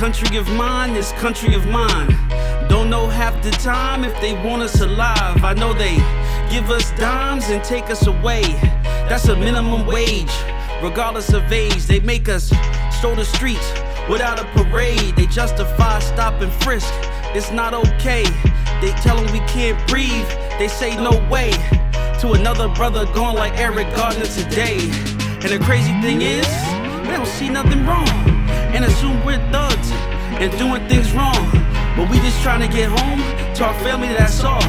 country of mine, this country of mine. Don't know half the time if they want us alive. I know they give us dimes and take us away. That's a minimum wage, regardless of age. They make us stroll the streets without a parade. They justify stop and frisk. It's not okay. They tell them we can't breathe. They say no way. To another brother gone like Eric Garner today. And the crazy thing is, they don't see nothing wrong. And assume we're thugs and doing things wrong. But we just trying to get home to our family, that's all.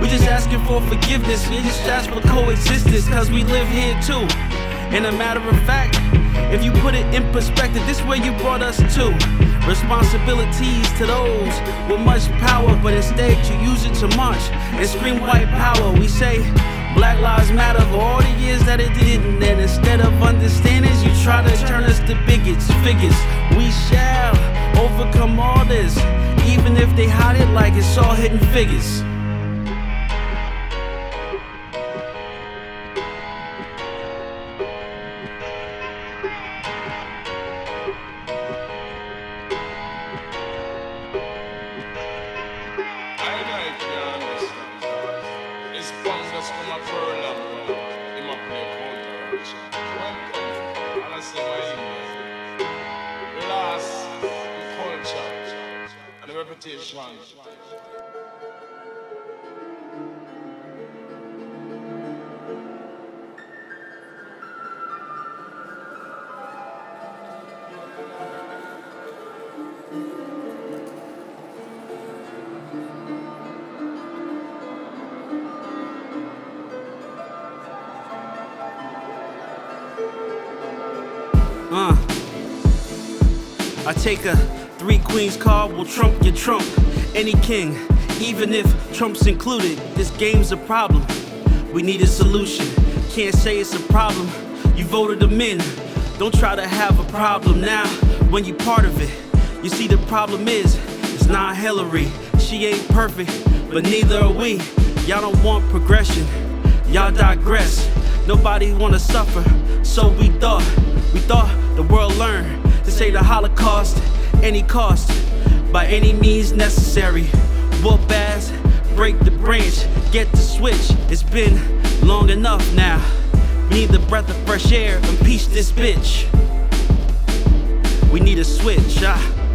We just asking for forgiveness, we just ask for coexistence, cause we live here too. And a matter of fact, if you put it in perspective, this where you brought us to. Responsibilities to those with much power, but instead you use it to march and scream white power. We say Black Lives Matter for all the years that it didn't. And instead of understanding, you try to turn us to bigots, figures. We shall overcome all this, even if they hide it like it's all hidden figures. I like you reputation. Uh. I take a three queens card, will trump your trump. Any king, even if Trump's included, this game's a problem. We need a solution. Can't say it's a problem. You voted them in. Don't try to have a problem now when you part of it. You see, the problem is, it's not Hillary. She ain't perfect, but neither are we. Y'all don't want progression. Y'all digress. Nobody wanna suffer, so we thought. We thought the world learned to say the Holocaust, any cost, by any means necessary. Whoop ass, break the branch, get the switch. It's been long enough now. We need the breath of fresh air, impeach this bitch. We need a switch. Ah.